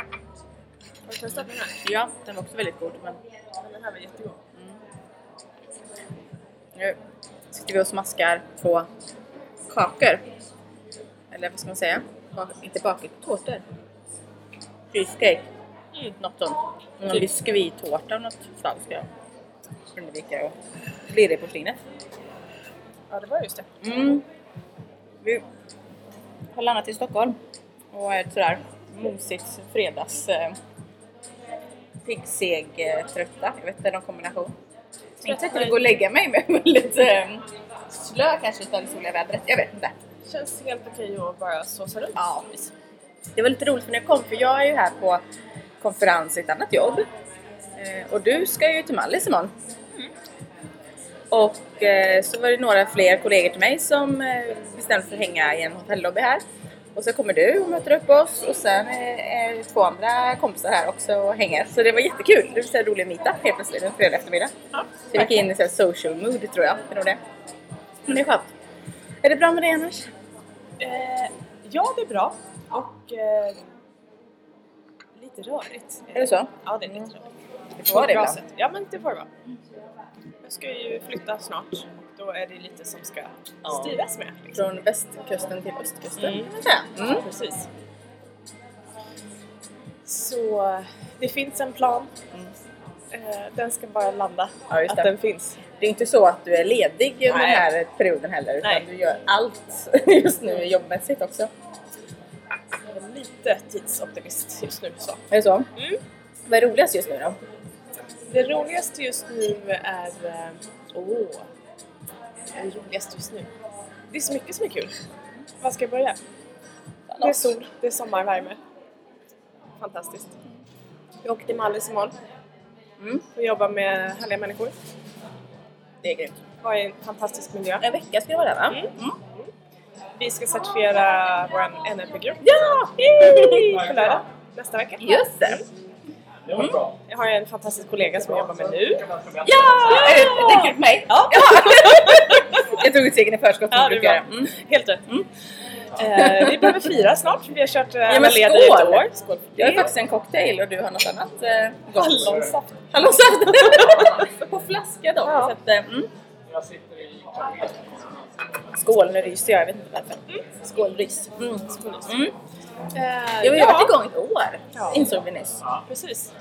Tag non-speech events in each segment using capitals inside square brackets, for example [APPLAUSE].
Har du testat den här? Ja, den var också väldigt god. Men Men Den här var jättegod. nu sitter vi och smaskar på kakor. Eller vad ska man säga? Bak- inte bakor, tårtor. Cheesecake. Mm. Något sånt. Någon Typ. biskvittårta av något slag ska jag undvika och det i porslinet. Ja, det var just det. Mm. Vi har landat i Stockholm och är sådär mosigt fredags eh, piggseg eh, trötta. Jag vet inte, någon kombination. Jag vill gå och lägga mig men väldigt eh, slö kanske utav det soliga vädret. Jag vet inte. Känns helt okej att bara såsa runt. Ja. Det var lite roligt för när jag kom, för jag är ju här på konferens i ett annat jobb. Eh, och du ska ju till Mallis imorgon. Och eh, så var det några fler kollegor till mig som eh, bestämde sig för att hänga i en hotellobby här. Och så kommer du och möter upp oss och sen är det två andra kompisar här också och hänger. Så det var jättekul. Det var en rolig meetup helt plötsligt en fredag eftermiddag. Ja, Så jag gick in i så social mood tror jag. Det är det. Men det är skönt. Är det bra med dig annars? Eh, ja, det är bra. Och eh, lite rörigt. Är det så? Ja, det är lite rörigt. Det får vara det ibland. Ja, men det får det vara. Jag ska ju flytta snart. Då är det lite som ska Ja. styras med. Liksom. Från västkusten till östkusten Mm. säga. Mm. Precis. Så det finns en plan. Eh, den ska bara landa. Ja, att det. den finns. Det är inte så att du är ledig under den här perioden heller utan Nej. du gör allt [LAUGHS] just nu jobbmässigt också. Jag är lite tidsoptimist just nu. Så. Är det så? Mm. Vad är roligast just nu då? Det roligaste just nu är... eh, Åh! Det roligaste just nu? Det är så mycket som är kul. Var ska jag börja? Det är sol, det är sommar, värme. Fantastiskt. Jag åker till Mallis imorgon Mm. och jobbar med härliga människor. Det är grymt. Var i en fantastisk miljö. En vecka ska det vara där va? Mm. Vi ska certifiera vår NLP-grupp Ja! [LAUGHS] på lördag nästa vecka. Just det! Jag har en fantastisk kollega som jag jobbar med nu. Ja! Äh, Tänker du på mig? [LAUGHS] Ja. Jag tog ett stegen i förskott som Ja, brukar göra. Mm. Helt rätt. Eh, vi behöver fira snart. Vi har kört eh, Ja, alla men leder i skål! ett år. Skål Jag har faktiskt en cocktail och du har något annat eh, gott. Hallonsaft. Hallonsaft! [LAUGHS] på flaska dock. Ja. Så att, eh, mm. Skål, nu ryser jag. Jag vet inte varför. Skålrys. Mm. Mm. Eh, Ja, vi har varit igång ett år, Ja. insåg vi nyss. Precis.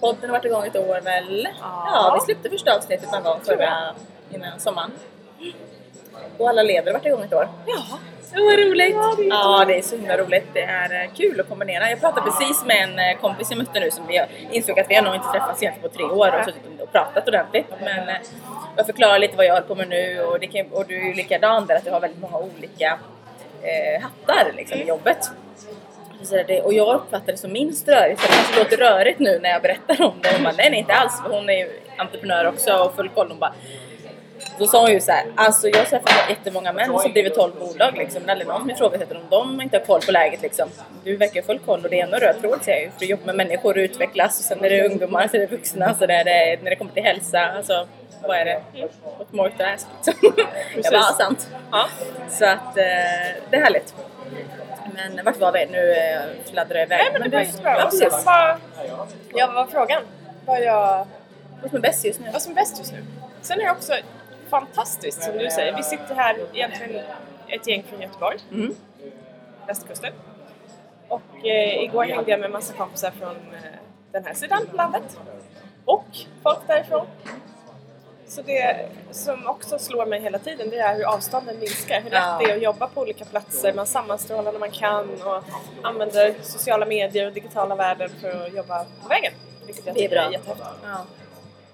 Podden har varit igång ett år väl? Ja. Ja, vi släppte första avsnittet någon gång förra, innan sommaren. Och alla leder har varit igång ett år. Ja. Det var roligt! Ja, det är Ja, det är så himla roligt. Det är eh, kul att kombinera. Jag pratade precis med en eh, kompis jag mötte nu som vi insåg att vi har nog inte träffats egentligen på tre år och suttit och pratat ordentligt. Men jag förklarar lite vad jag håller på med nu och, det kan, och du är ju likadan där att du har väldigt många olika eh, hattar liksom, i jobbet. Det, och jag uppfattar det som minst rörigt, det kanske låter rörigt nu när jag berättar om det. Hon bara, nej, nej inte alls, för hon är ju entreprenör också och full koll. Hon bara, då sa hon ju så här, alltså jag har träffat jättemånga män som driver 12 bolag liksom, men aldrig någon som ifrågasätter om de inte har koll på läget liksom. Du verkar full koll och det är ändå röd tråd säger jag ju, för du jobbar med människor och utvecklas och sen är det ungdomar, sen är det vuxna, så är det, när det kommer till hälsa, alltså vad är det? What more to ask liksom. Jag bara, ja, sant. Ja. Så att eh, det är härligt. Men vart var vi? Nu eh, fladdrar jag iväg. Nej men det var jättebra. Ja, precis. var, ja, vad var frågan? Vad jag Vad som är bäst just nu? vad som är bäst just nu. Sen är det också fantastiskt som du säger. Vi sitter här egentligen ett gäng från Göteborg, Mm. västkusten. Och eh, igår hängde jag med massa kompisar från eh, den här sidan landet. Och folk därifrån. Så det som också slår mig hela tiden det är hur avstånden minskar. Hur lätt Ja. det är att jobba på olika platser. Man sammanstrålar när man kan och använder sociala medier och digitala världen för att jobba på vägen. Vilket jag Det är tycker bra. är jättehäftigt. Ja.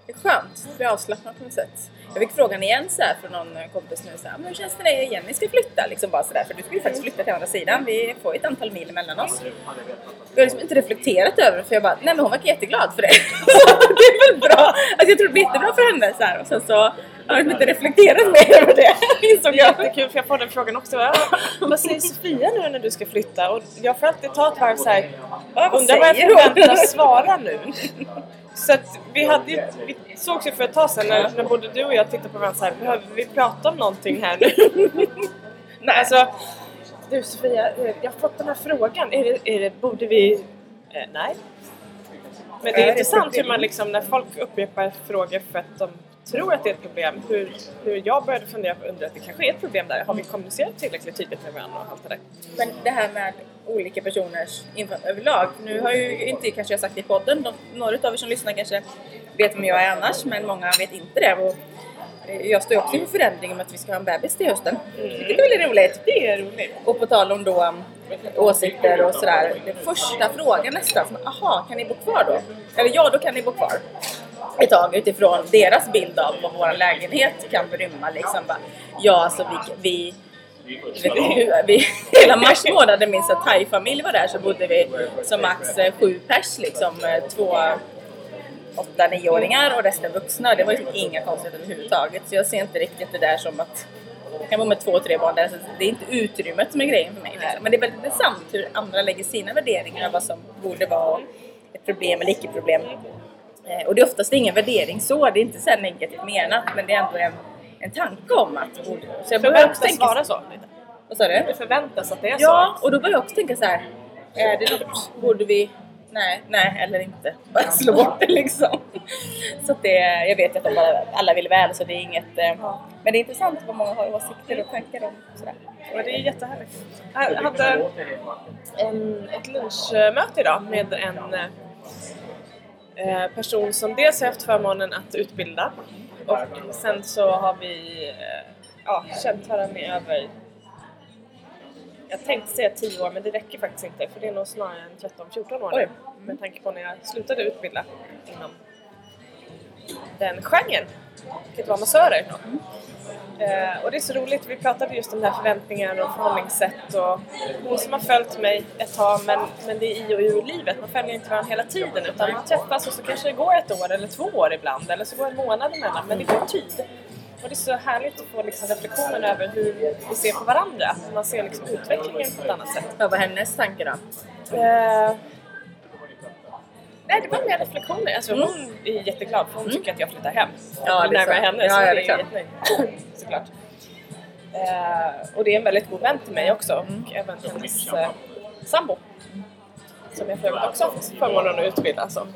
Det är skönt, det blir avslappnat på något sätt. Jag fick frågan igen så här från någon kompis nu så här, men hur känns det när Jenny ska flytta? Liksom bara sådär, för du ska ju faktiskt flytta till andra sidan. Vi får ju ett antal mil mellan oss. Jag har liksom inte reflekterat över det för jag bara, nej men hon verkar jätteglad för det. [LAUGHS] det är väl bra. Alltså jag tror det blir jättebra för henne så här. och sen så har jag inte reflekterat mer över det. Insåg [LAUGHS] Det är jag. jättekul för jag får den frågan också. Vad säger Sofia nu när du ska flytta? Och jag får alltid ta ett varv såhär, undrar vad jag förväntas svara nu. Så att vi, hade ju, vi sågs ju för ett tag sedan när, när både du och jag tittade på varandra såhär, behöver vi prata om någonting här nu? [LAUGHS] Nej, alltså, du Sofia, eh, jag har fått den här frågan. Är det, är det, borde vi... Eh, nej. Men det Är intressant hur man liksom, när folk upprepar frågor för att de tror att det är ett problem, hur, hur jag började fundera på undra att det kanske är ett problem där. Har vi kommunicerat tillräckligt tydligt med varandra och allt det där? Men det här med olika personers info överlag. Nu har ju inte kanske jag sagt i podden. De, några av er som lyssnar kanske vet vem jag är annars, men många vet inte det. Och jag står också inför förändring med att vi ska ha en bebis till hösten. Vilket är väldigt roligt. Det är roligt. Och på tal om då um, åsikter och sådär. Den första frågan nästan, som, aha, kan ni bo kvar då? Eller ja, då kan ni bo kvar. Ett tag utifrån deras bild av vad vår lägenhet kan rymma liksom. Ja, alltså vi, vi hur, [LAUGHS] vi, hela mars månad när min så här thai-familj var där så bodde vi som max eh, sju pers liksom. eh, Två åtta, nioåringar och resten vuxna. Det var liksom inga konstigheter överhuvudtaget. Så jag ser inte riktigt det där som att jag kan vara med två, tre barn där. Så det är inte utrymmet som är grejen för mig. Liksom. Men det är väldigt intressant hur andra lägger sina värderingar av vad som borde vara ett problem eller icke-problem. Eh, Och det är oftast ingen värdering så. Det är inte så här negativt menat men det är ändå en, en tanke om att... borde- Så jag börjar också tänka... vara så. Vad sa du? Det förväntas att det är Ja, och då börjar jag också tänka så här. Är det något, borde vi, nej, nej eller inte. Bara slå bort det liksom. Så att det, jag vet att de bara, alla vill väl så det är inget, eh, men det är intressant vad många har åsikter och tankar om sådär. så. Och det är jättehärligt. Jag hade en, ett lunchmöte idag med en eh, person som dels har haft förmånen att utbilda och sen så har vi eh, ja, känt varandra i över jag tänkte säga 10 år men det räcker faktiskt inte för det är nog snarare än 13-14 år nu med tanke på när jag slutade utbilda inom den genren, vilket var massörer. Eh, och det är så roligt, vi pratade just om de här förväntningarna och förhållningssätt och hon som har följt mig ett tag men, men det är i och ur livet, man följer inte varandra hela tiden utan man träffas och så kanske det går ett år eller två år ibland eller så går en månad emellan men det går tid. Och det är så härligt att få liksom reflektionen över hur vi ser på varandra. Man ser liksom utvecklingen på ett annat sätt. Vad var hennes tanke då? Eh, nej, det var mer reflektioner. Alltså, Hon är jätteglad för hon tycker att jag flyttar hem. Ja, det är närmare henne. Ja, så ja, det är är jättenöjd. Såklart. Eh, och det är en väldigt god vän till mig också Mm. och även hennes eh, sambo. Som jag för övrigt också har förmånen att utbilda. Så,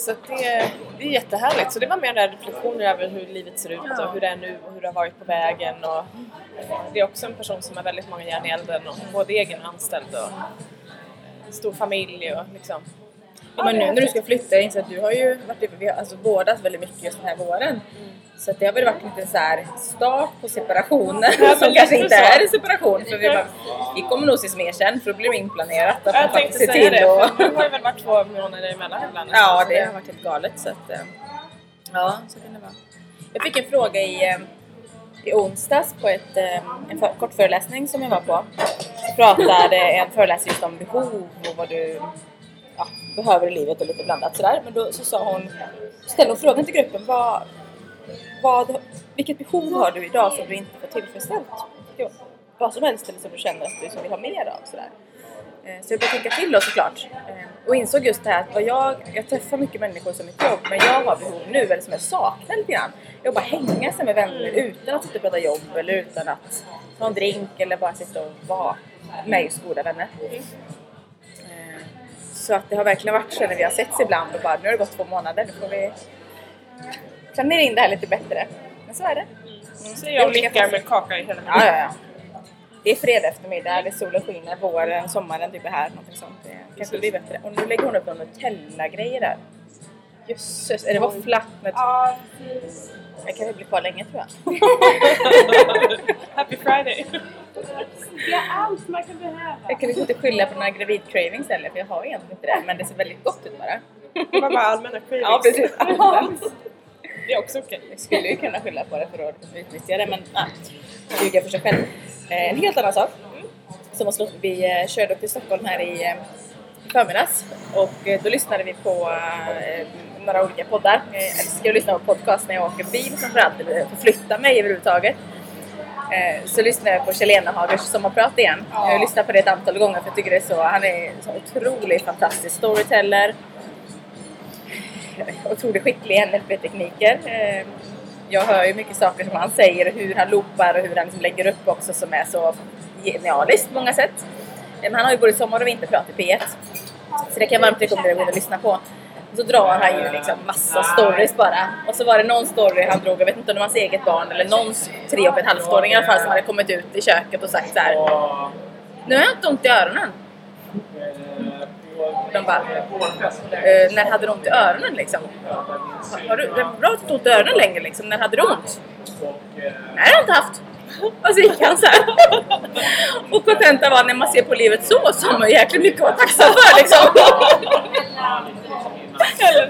så det, det är jättehärligt. Så det var mer där reflektioner över hur livet ser ut och hur det är nu och hur det har varit på vägen. Och det är också en person som har väldigt många järn i elden, och både egen och anställd och stor familj och liksom. Ja, men nu när du ska flytta, jag inser att du har ju varit vi har alltså båda väldigt mycket just den här våren. Så att det har väl varit lite så här start på separationen [LAUGHS] men som kanske inte så. är en separation för vi, bara, vi kommer nog ses mer sen för då blir det inplanerat att Jag tänkte säga till det, och... nu har det väl varit två månader emellan ibland. Ja, Så det har varit helt galet så att... eh, Ja, så kan det vara. Jag fick en fråga i, eh, i onsdags på ett, eh, en för, kort föreläsning som jag var på. Så pratade en föreläsare just om behov och vad du ja, behöver i livet och lite blandat sådär. Men då så sa hon, ställde hon frågan till gruppen, vad, vad, vilket behov har du idag som du inte får tillfredsställt? Jo, Vad som helst eller som du känner att du som vill ha mer av sådär. Eh, så jag började tänka till då såklart. Eh, och insåg just det här att vad jag, jag träffar mycket människor som mitt jobb men jag har behov nu, eller som jag saknar lite grann. Jag bara hänga sig med vänner utan att sitta och prata jobb eller utan att ta en drink eller bara sitta och vara med just goda vänner. Så att det har verkligen varit så när vi har setts ibland och bara nu har det gått två månader, nu får vi planera in det här lite bättre. Men så är det. Mm. Så jag faser. med kaka i hela Ja, ja, ja. Det är fredag eftermiddag, det är solen skiner, våren, sommaren typ är här, någonting sånt. Det kanske blir bättre. Och nu lägger hon upp någon Nutella-grejer där. Jösses, är det våffla? Ja, Jag kan väl bli kvar länge tror jag. [LAUGHS] Happy Friday! Ja, allt man kan behöva. Jag kan liksom inte skylla på några gravid-cravings heller, för jag har egentligen inte det. Men det ser väldigt gott ut bara. Det var bara allmän energi. [LAUGHS] Ja, precis. [LAUGHS] Det är också okej. Jag skulle ju kunna skylla på det för att utnyttja det men ja, ljuga för sig själv. Eh, En helt annan sak som har slått Vi eh, körde upp till Stockholm här i eh, förmiddags och då lyssnade vi på några olika poddar. Jag älskar att lyssna på podcast när jag åker bil framförallt, eller förflytta mig överhuvudtaget. Eh, Så lyssnade jag på Kjell Enehagers sommarprat igen. Jag har lyssnat på det ett antal gånger för jag tycker det är så, han är så otroligt fantastisk storyteller otroligt skicklig i NLP-tekniker. Eh, Jag hör ju mycket saker som han säger, hur han loopar och hur han liksom lägger upp också som är så genialiskt på många sätt. Eh, Men han har ju både sommar och vinterprat i P1. Så det kan jag varmt rekommendera att lyssna på. Och så drar han ju liksom massa stories bara. Och så var det någon story han drog, jag vet inte om det var hans eget barn eller någons tre och ett halvt-åring i alla fall som hade kommit ut i köket och sagt så här. Nu har jag inte ont i öronen. De bara, eh, när hade du ont i öronen liksom? Har- du, har du inte ont i öronen längre liksom. När hade du ont? Nej, det har jag inte haft. Och så gick han så här. Och kontentan var när man ser på livet så, så har man jäkligt mycket att vara tacksam för liksom.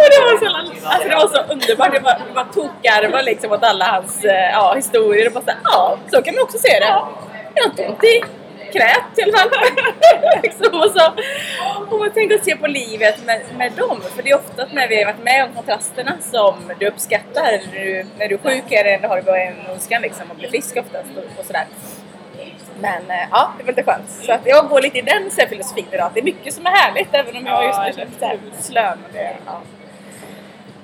Och det var så, alltså det var så underbart. Jag bara, jag bara tokgarvade liksom åt alla hans eh, ja, historier och bara så ja, så kan man också se det. Jag har inte ont i knät i alla fall. [LAUGHS] liksom, och, så, och man tänker se på livet med, med dem. För det är ofta när vi har varit med om kontrasterna som du uppskattar. När du, när du är sjuk är det, har du en önskan liksom att bli frisk oftast och, och sådär. Men eh, ja, det var lite skönt. Så att jag går lite i den så här filosofin idag. Det är mycket som är härligt även om jag just nu känner här slö.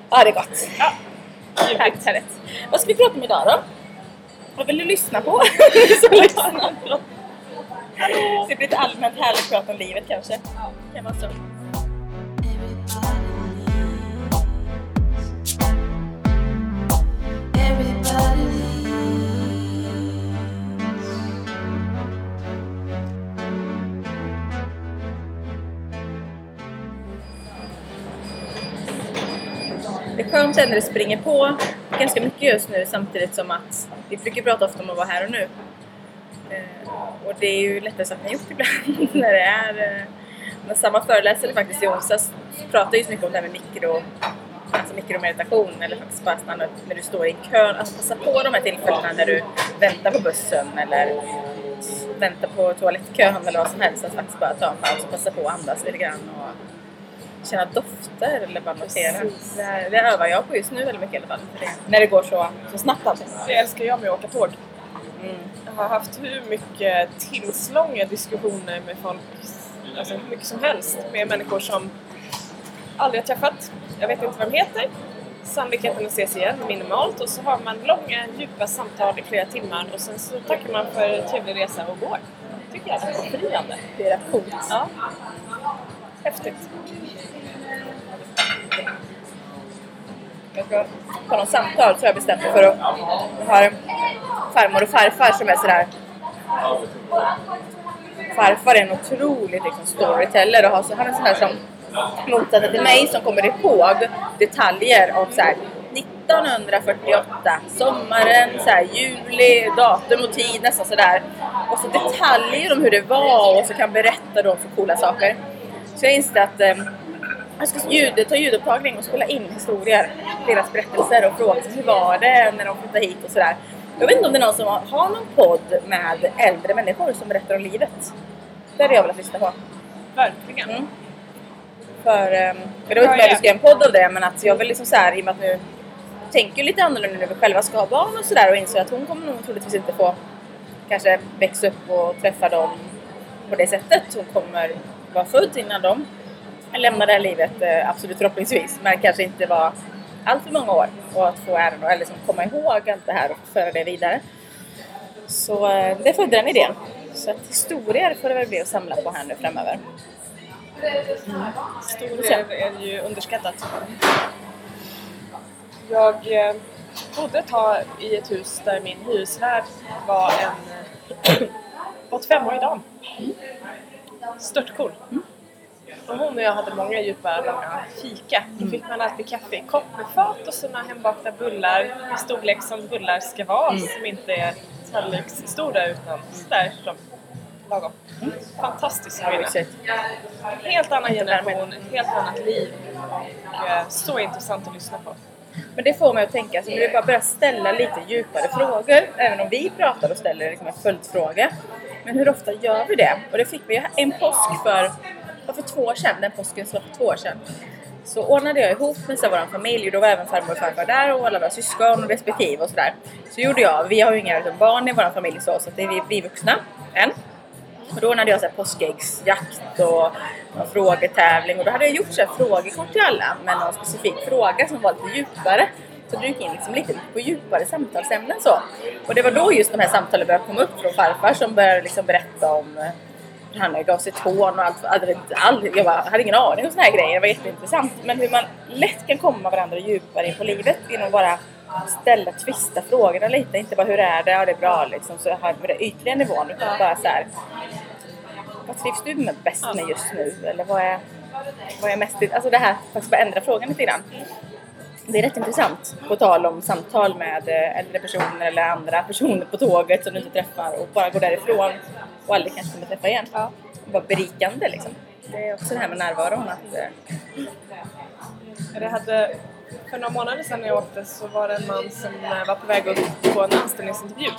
ja, det är gott. Ja. Härligt, härligt. Vad ska vi prata om idag då? Vad vill du lyssna på? [LAUGHS] Så lyssna. det blir lite allmänt härligt prat om livet kanske. Kan vara så. Jag känner det springer på ganska mycket just nu samtidigt som att vi brukar prata ofta om att vara här och nu. Eh, och det är ju lättare sagt än gjort ibland [LAUGHS] när det är... Eh, när samma föreläsare faktiskt i onsdags pratade ju så mycket om det här med mikro, alltså mikromeditation eller faktiskt bara stanna upp när du står i en kö. Alltså passa på de här tillfällena när du väntar på bussen eller väntar på toalettkön eller vad som helst. Att faktiskt bara ta en paus och passa på att andas lite grann och känna dofter eller bara notera. Det, det övar jag på just nu väldigt mycket i alla fall. När det går så, så snabbt allting. Det älskar jag med att åka tåg. Mm. Jag har haft hur mycket timslånga diskussioner med folk, alltså hur mycket som helst, med människor som aldrig har träffat. Jag vet inte vad de heter. Sannolikheten att ses igen är minimalt och så har man långa, djupa samtal i flera timmar och sen så tackar man för en trevlig resa och går. tycker jag är befriande. Det är rätt coolt. Ja. Häftigt. Jag ska på något samtal så har jag bestämt mig för att jag har farmor och farfar som är sådär Farfar är en otrolig liksom, storyteller och har så, han är sån där som motsatsen till mig som kommer ihåg detaljer om så här, 1948, sommaren, så här, juli, datum och tid nästan sådär. Och så detaljer om hur det var och så kan berätta då för coola saker. Så jag inser att eh, jag ska ljud, ta ljudupptagning och spela in historier, deras berättelser och fråga hur var det när de flyttade hit och sådär. Jag vet inte om det är någon som har, har någon podd med äldre människor som berättar om livet. Det hade jag velat lyssna på. Verkligen. Mm. För, um, för det var inte med att vi göra en podd av det men att jag vill liksom såhär i och med att nu tänker lite annorlunda när vi själva ska ha barn och sådär och inser att hon kommer nog troligtvis inte få kanske växa upp och träffa dem på det sättet. Hon kommer vara född innan de lämnar det här livet, eh, absolut förhoppningsvis, men kanske inte vara allt för många år och att få äran och eller liksom komma ihåg allt det här och föra det vidare. Så eh, det födde den idén. Så att historier får det väl bli att samla på här nu framöver. Historier är ju underskattat. Jag eh, bodde ett tag i ett hus där min hyresvärd var en [CLEARS THROAT] eh, 85-årig dam. Störtcool. Och hon och jag hade många djupa, långa fika. Då fick man alltid kaffe i kopp med fat och såna hembakta bullar i storlek som bullar ska vara. Som inte är tallriksstora utan sådär som lagom. Ja, minne. mysigt. Helt annan generation, ett helt annat liv. Och, eh, så intressant att lyssna på. Men det får mig att tänka, så nu jag bara börja ställa lite djupare frågor. Även om vi pratar och ställer liksom en följdfråga. Men hur ofta gör vi det? Och det fick vi en påsk för, var för två år sedan, den påsken som var för två år sedan. Så ordnade jag ihop med så vår familj och då var även farmor och farfar där och alla våra syskon och respektive och sådär. Så gjorde jag, vi har ju inga liksom, barn i vår familj så, så det är vi, vi vuxna än. Och då ordnade jag så här påskäggsjakt och frågetävling och då hade jag gjort så här frågekort till alla med någon specifik fråga som var lite djupare. Så du gick in liksom lite på djupare samtalsämnen så. Och det var då just de här samtalen började komma upp från farfar som började liksom berätta om han gav sig tån och allt. All, all, jag bara, hade ingen aning om såna här grejer, det var jätteintressant. Men hur man lätt kan komma varandra djupare in på livet genom att bara ställa, twista frågorna lite. Inte bara hur är det, ja det är bra liksom, så här på den ytliga nivån. Utan bara så här, vad trivs du med bäst med just nu? Eller vad är, vad är mest... Alltså det här, faktiskt bara ändra frågan lite grann. Det är rätt intressant. På tal om samtal med eh, äldre personer eller andra personer på tåget som du inte träffar och bara går därifrån och aldrig kanske kommer träffa igen. Ja. Bara berikande liksom. Det är också det här med närvaron. Att, eh, Det hade, för några månader sedan när jag åkte så var det en man som eh, var på väg upp på en anställningsintervju.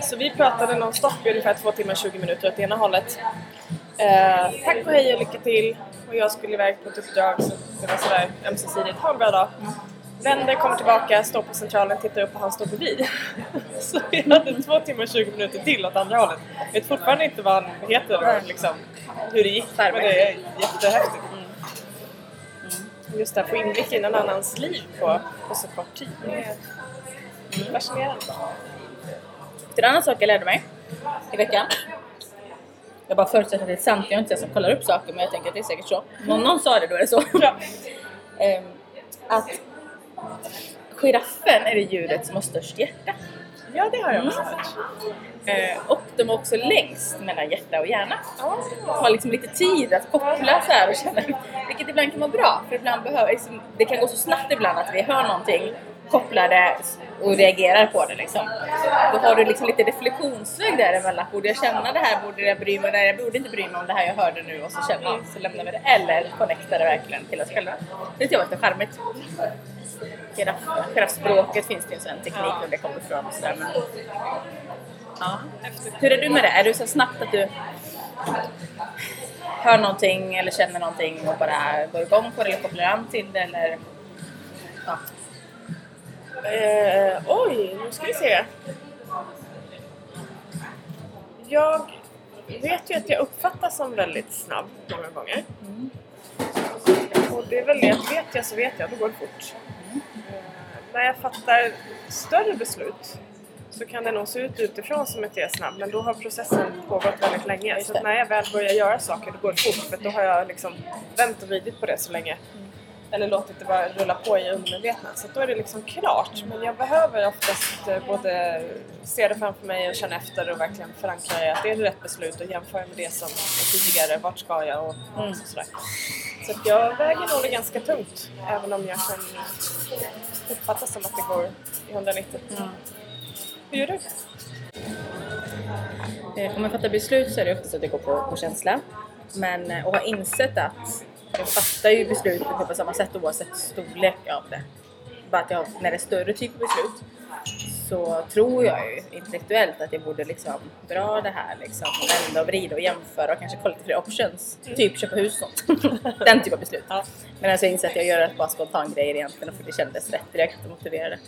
Så vi pratade nonstop i ungefär två timmar 20 minuter åt ena hållet. Eh, tack och hej och lycka till. Och jag skulle iväg på ett uppdrag så det var sådär ömsesidigt. Ha en bra dag. Vänder, kommer tillbaka, står på centralen, tittar upp och han står bredvid. [LAUGHS] så vi hade två timmar 20 minuter till åt andra hållet. Jag vet fortfarande inte vad han heter och liksom, hur det gick. Men det är jättehäftigt. Just det här, få inblick i någon annans liv på, på så kort tid. Är fascinerande. En annan sak jag lärde mig i veckan. Jag bara förutsätter att det är sant, jag är inte den som kollar upp saker men jag tänker att det är säkert så. Om någon sa det då är det så. [LAUGHS] Ehm, att giraffen är det djuret som har störst hjärta. ja, det har jag också hört. Eh, och de är också längst mellan hjärta och hjärna. Det tar liksom lite tid att koppla så här och känna, vilket ibland kan vara bra. För ibland behöver, liksom, det kan gå så snabbt ibland att vi hör någonting, kopplar det och reagerar på det liksom. Då har du liksom lite reflektionsväg däremellan. Borde jag känna det här? Borde jag bry mig? Nej, jag borde inte bry mig om det här jag hörde nu och så känner jag, så lämnar vi det. Eller connectar det verkligen till oss själva. Det tycker jag var lite charmigt. Giraff- Giraffspråket finns det ju en teknik och det kommer ifrån och sådär. Men... Ja. Hur är du med det? Är du så snabbt att du hör någonting eller känner någonting och bara går igång på det eller kopplar an till det eller? Ja. Eh, oj, nu ska vi se. Jag vet ju att jag uppfattas som väldigt snabb många gånger. Och det är väl det vet jag så vet jag, då går det fort. När jag fattar större beslut så kan det nog se ut utifrån som att jag är snabb men då har processen pågått väldigt länge. Så att när jag väl börjar göra saker då går det fort för då har jag liksom vänt och vridit på det så länge. Eller låtit det bara rulla på i undermedvetna. Så då är det liksom klart. Men jag behöver oftast eh, både se det framför mig och känna efter och verkligen förankra i att det är rätt beslut och jämföra med det som är tidigare. Vart ska jag och Mm. sådär. Så att jag väger nog ganska tungt. Även om jag kan uppfatta som att det går i 190. Hur gör du? Eh, Om jag fattar beslut så är det oftast att det går på, på känsla. Men eh, och har insett att jag fattar ju beslut på på samma sätt oavsett storlek av det. Bara att jag, när det är större typ av beslut så tror jag ju intellektuellt att jag borde liksom dra det här liksom, vända och vrida och jämföra och kanske kolla lite fler options. Typ köpa hus och sånt. [LAUGHS] Den typen av beslut. Ja. Men alltså jag inser att jag gör ett bara spontan grejer egentligen och för det kändes rätt direkt och motiverade.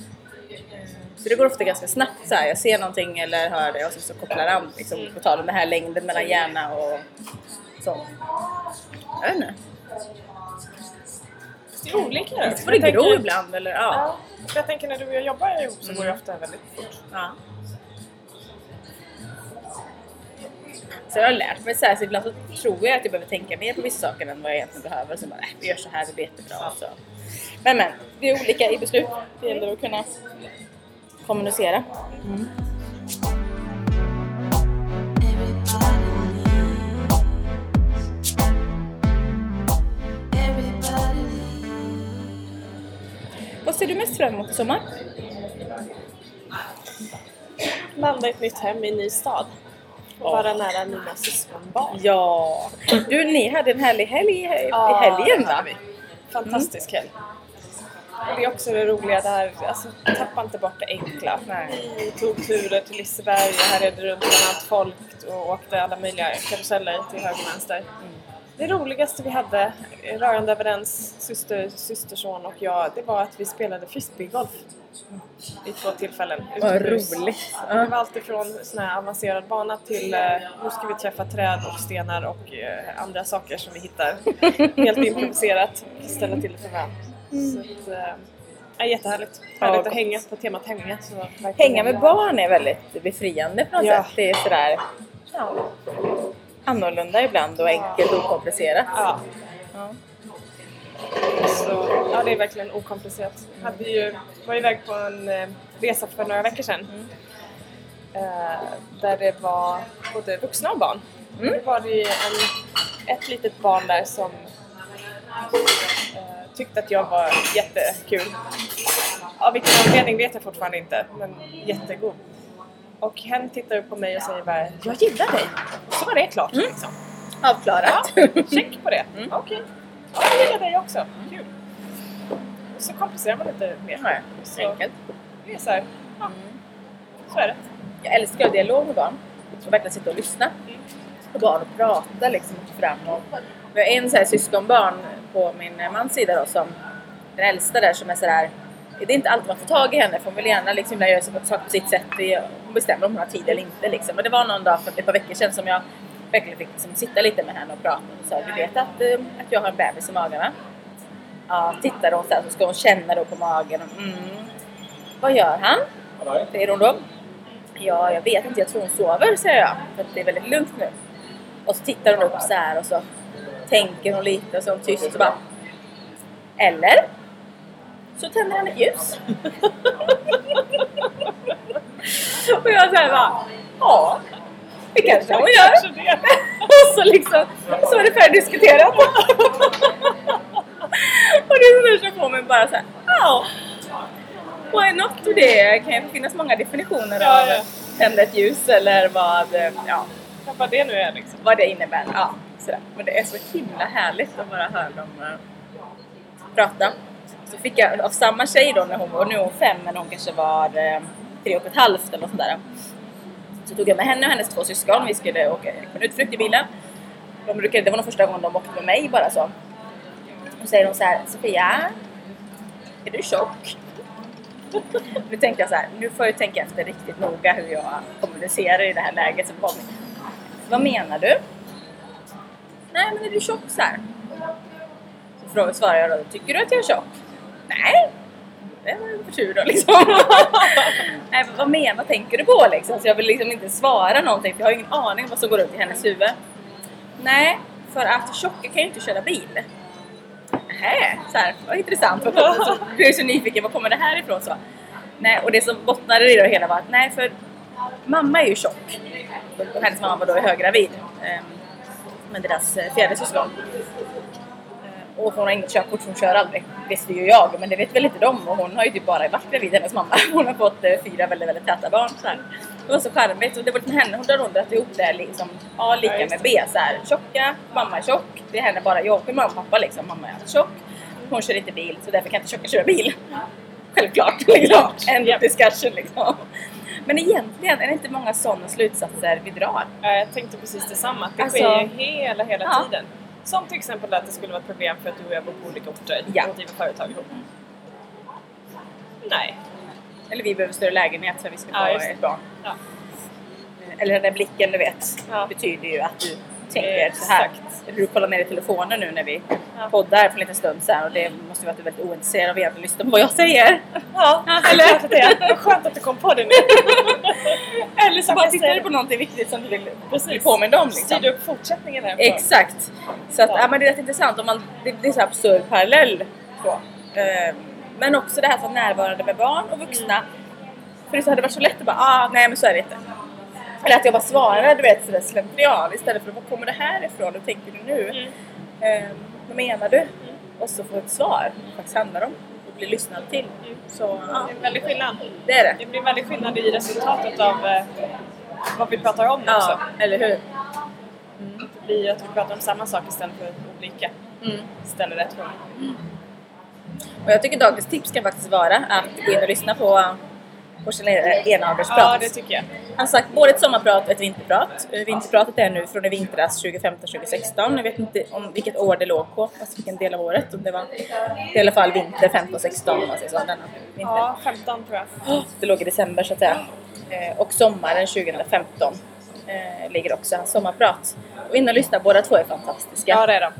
Så det går ofta ganska snabbt så här. Jag ser någonting eller hör det och så, så kopplar an liksom, på tal om den här längden mellan hjärna och så. Jag vet inte. Det är olika där. Det får det gro ibland eller ja. Ja, jag tänker när du och jag jobbar ihop så går det ofta väldigt fort. ja. Så jag har lärt mig så här, så ibland så tror jag att jag behöver tänka mer på vissa saker än vad jag egentligen behöver. Så bara, äh, vi gör så här, det blir jättebra. Så. Men men, vi är olika i beslut. Det gäller att kunna kommunicera. Everybody ser du mest fram emot i sommar? Landa i ett nytt hem i en ny stad. och vara nära mina syskonbarn. Ja! Du, ni hade en härlig helg i Ja, helgen det va? Fantastisk helg. Och det är också det roliga där, alltså tappa inte bort det enkla. Nej. Vi tog turer till Liseberg och härjade runt bland annat folk och åkte alla möjliga karuseller till höger och vänster. Det roligaste vi hade, eh, rörande överens, syster, systerson och jag, det var att vi spelade frisbeegolf. Vid två tillfällen. Vad roligt! Det var alltifrån sån här avancerad bana till eh, nu ska vi träffa träd och stenar och eh, andra saker som vi hittar. [LAUGHS] Helt improviserat ställa till det för varandra. Så att, eh, ja, jättehärligt. Ja, Härligt gott. att hänga på temat hänga. Hänga med barn är väldigt befriande på något Ja. sätt. Det är sådär ja, annorlunda ibland och enkelt och okomplicerat. Ja, Ja. så, ja, det är verkligen okomplicerat. Jag hade ju, var iväg på en eh, resa för några veckor sedan. Eh, där det var både vuxna och barn. Mm. Det var det en, ett litet barn där som eh, tyckte att jag var jättekul. Av vilken anledning vet jag fortfarande inte, men jättegod. Och hen tittar på mig och säger bara Jag gillar dig! Och så var det klart liksom. Avklarat. Ja, [LAUGHS] check på det. Mm. Okej. Ja, jag gillar dig också. Kul. Och så komplicerar man inte mer. Nej, Så enkelt. det är så här, ja, så är det. Jag älskar dialog med barn. Och verkligen sitta och lyssna på barn och prata liksom fram och Vi har en så här syskonbarn på min mans sida då som den äldsta där som är sådär det är inte alltid man får tag i henne för hon vill gärna liksom göra saker på sitt sätt. Hon bestämmer om hon har tid eller inte liksom. Men det var någon dag för ett par veckor sedan som jag verkligen fick liksom sitta lite med henne och prata. Och sa, du vet att, eh, att jag har en bebis i magen va? Ja, tittar hon så här så ska hon känna då på magen. Mm. Vad gör han? Säger hon då. Ja, jag vet inte. Jag tror hon sover, säger jag. För att det är väldigt lugnt nu. Och så tittar hon upp så här och så tänker hon lite och så är hon tyst och bara... Eller? Så tänder han ett ljus. [LAUGHS] och jag såhär bara... Ja, det kanske hon gör. [LAUGHS] Och så liksom, så är det färdigdiskuterat. [LAUGHS] och det är som får mig bara såhär, ja. Why not? Och det kan ju finnas många definitioner Ja, av ja. tända ett ljus eller vad, ja, Ja, Vad det nu är liksom. vad det innebär. Ja, sådär. Men det är så himla härligt att bara höra dem uh, prata. Så fick jag av samma tjej då, när hon var, nu är hon fem, men hon kanske var eh, tre och ett halvt eller något sånt där. Så tog jag med henne och hennes två syskon, vi skulle åka på en utflykt i bilen. De brukade, det var nog första gången de åkte med mig bara så. Då säger hon så här, Sofia, är du tjock? [LAUGHS] Nu tänkte jag så här, nu får jag tänka efter riktigt noga hur jag kommunicerar i det här läget. som kom, vad menar du? Nej, men är du tjock så här? Så svarar jag då, tycker du att jag är tjock? Nej, det var ju för tur då liksom. [LAUGHS] Nej, men vad menar, tänker du på liksom? Så jag vill liksom inte svara någonting för jag har ingen aning om vad som går runt i hennes huvud. Nej, för att tjocka kan ju inte köra bil. Nähä, så här, vad intressant. Jag [LAUGHS] är så nyfiken, var kommer det här ifrån? Så. Nej, och det som bottnade i det hela var att nej, för mamma är ju tjock. Och hennes mamma var då höggravid. Eh, med deras eh, fjärde syskon. Och hon har inget körkort, hon kör aldrig. Visste ju jag, men det vet väl inte de. Och hon har ju typ bara varit gravid, hennes mamma. [LAUGHS] Hon har fått eh, fyra väldigt, väldigt täta barn. Så här. Det var så charmigt och det var lite med henne, hon har rundat ihop det liksom A lika Ja, med. B. Så här, tjocka, mamma är tjock. Det är henne bara jobbig mamma och pappa liksom. Mamma är tjock. Hon kör inte bil, så därför kan inte tjocka köra bil. [LAUGHS] Självklart! Liksom. End of discussion liksom. Men egentligen är det inte många sådana slutsatser vi drar. Ja, Jag tänkte precis detsamma, att det Alltså- sker ju hela, hela Ja. tiden. Som till exempel att det skulle vara ett problem för att du och jag bor på olika orter Ja. och driver företag ihop. Nej. Eller vi behöver större lägenhet för att vi ska Ja, få det. ett barn. Ja. Eller den där blicken du vet, Ja. betyder ju att du tänker så här. Du kollar ner i telefonen nu när vi Ja. poddar för en liten stund sedan och det måste ju vara att du är väldigt ointresserad av att lyssna på vad jag säger. Ja, [LAUGHS] eller? klart att det är. Vad skönt att du kom på det nu. [LAUGHS] Eller så bara tittar du på någonting viktigt som du vill bli påmind om. Liksom. Styrde upp fortsättningen här. Exakt! Så att, Ja. ja. men det är rätt intressant. Om man, det, det är så absurd parallell. Så. Ehm, men också det här att vara närvarande med barn och vuxna. För det hade varit så lätt att bara, ah, nej men så är det inte. Eller att jag bara svarar du vet sådär slentrian istället för var kommer det här ifrån? Hur tänker du nu? Mm. Ehm, vad menar du? Och så få ett svar. Vad faktiskt handlar om. Och bli lyssnad till. Så Det ja, är en väldig skillnad. det är det. Det blir en väldig skillnad i resultatet av, eh, vad vi pratar om också. Ja, eller hur? Det blir att vi pratar om samma sak istället för olika. Mm. Ställer rätt frågor. Och jag tycker dagens tips kan faktiskt vara att gå in och lyssna på, prat. Ja, det tycker jag. Han sagt både ett sommarprat och ett vinterprat. Eh, Vinterpratet är nu från i vintras 2015-2016. Jag vet inte om vilket år det låg på, alltså vilken del av året. Om det var i alla fall vinter 15-16 om man säger så. Denna vinter. Ja, 15 tror jag. Det låg i december så att säga. Eh, och sommaren 2015 eh, ligger också hans sommarprat. Och in och lyssna, båda två är fantastiska. Ja, det är de.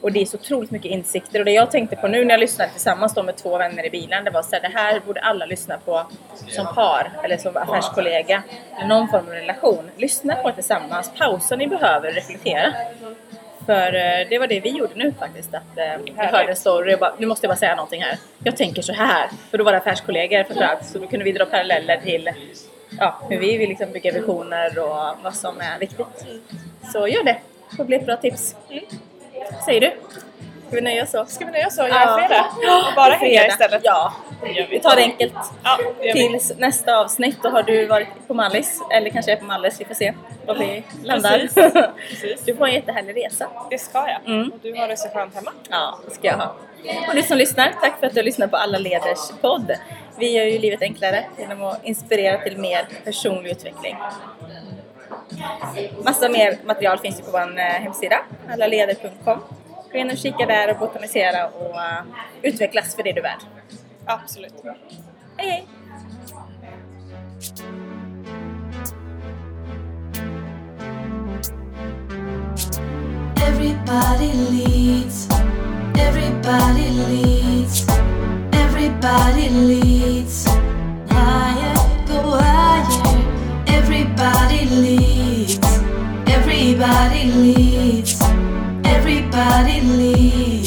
Och det är så otroligt mycket insikter och det jag tänkte på nu när jag lyssnade tillsammans med två vänner i bilen det var så här, det här borde alla lyssna på som par eller som affärskollega. Eller någon form av relation. Lyssna på det tillsammans, pausa ni behöver, reflektera. För eh, det var det vi gjorde nu faktiskt. Att, eh, jag hörde en story och bara, nu måste jag bara säga någonting här. Jag tänker så här. För då var det affärskollegor framförallt. Så då kunde vi dra paralleller till ja, hur vi vill liksom bygga visioner och vad som är viktigt. Så gör det. Det blir ett bra tips. Säger du? Ska vi nöja oss så? Ska vi nöja oss så? Göra fredag? Och bara hänga istället? Ja, vi. tar det enkelt. Ja, det. Tills nästa avsnitt då har du varit på Mallis, eller kanske är på Mallis, vi får se var vi landar. Precis. [LAUGHS] Precis. Du får en jättehärlig resa. Det ska jag. Mm. Och du har det så skönt hemma. Ja, det ska jag ha. Och du som lyssnar, tack för att du lyssnar på Alla Leders podd. Vi gör ju livet enklare genom att inspirera till mer personlig utveckling. Massa mer material finns ju på vår eh, hemsida, allaleder.com. Gå in och kika där och botanisera och eh, utvecklas för det du är värd. Absolut. Hej hej! Everybody leads. Everybody leads. Everybody leads. Everybody leads. Everybody leads.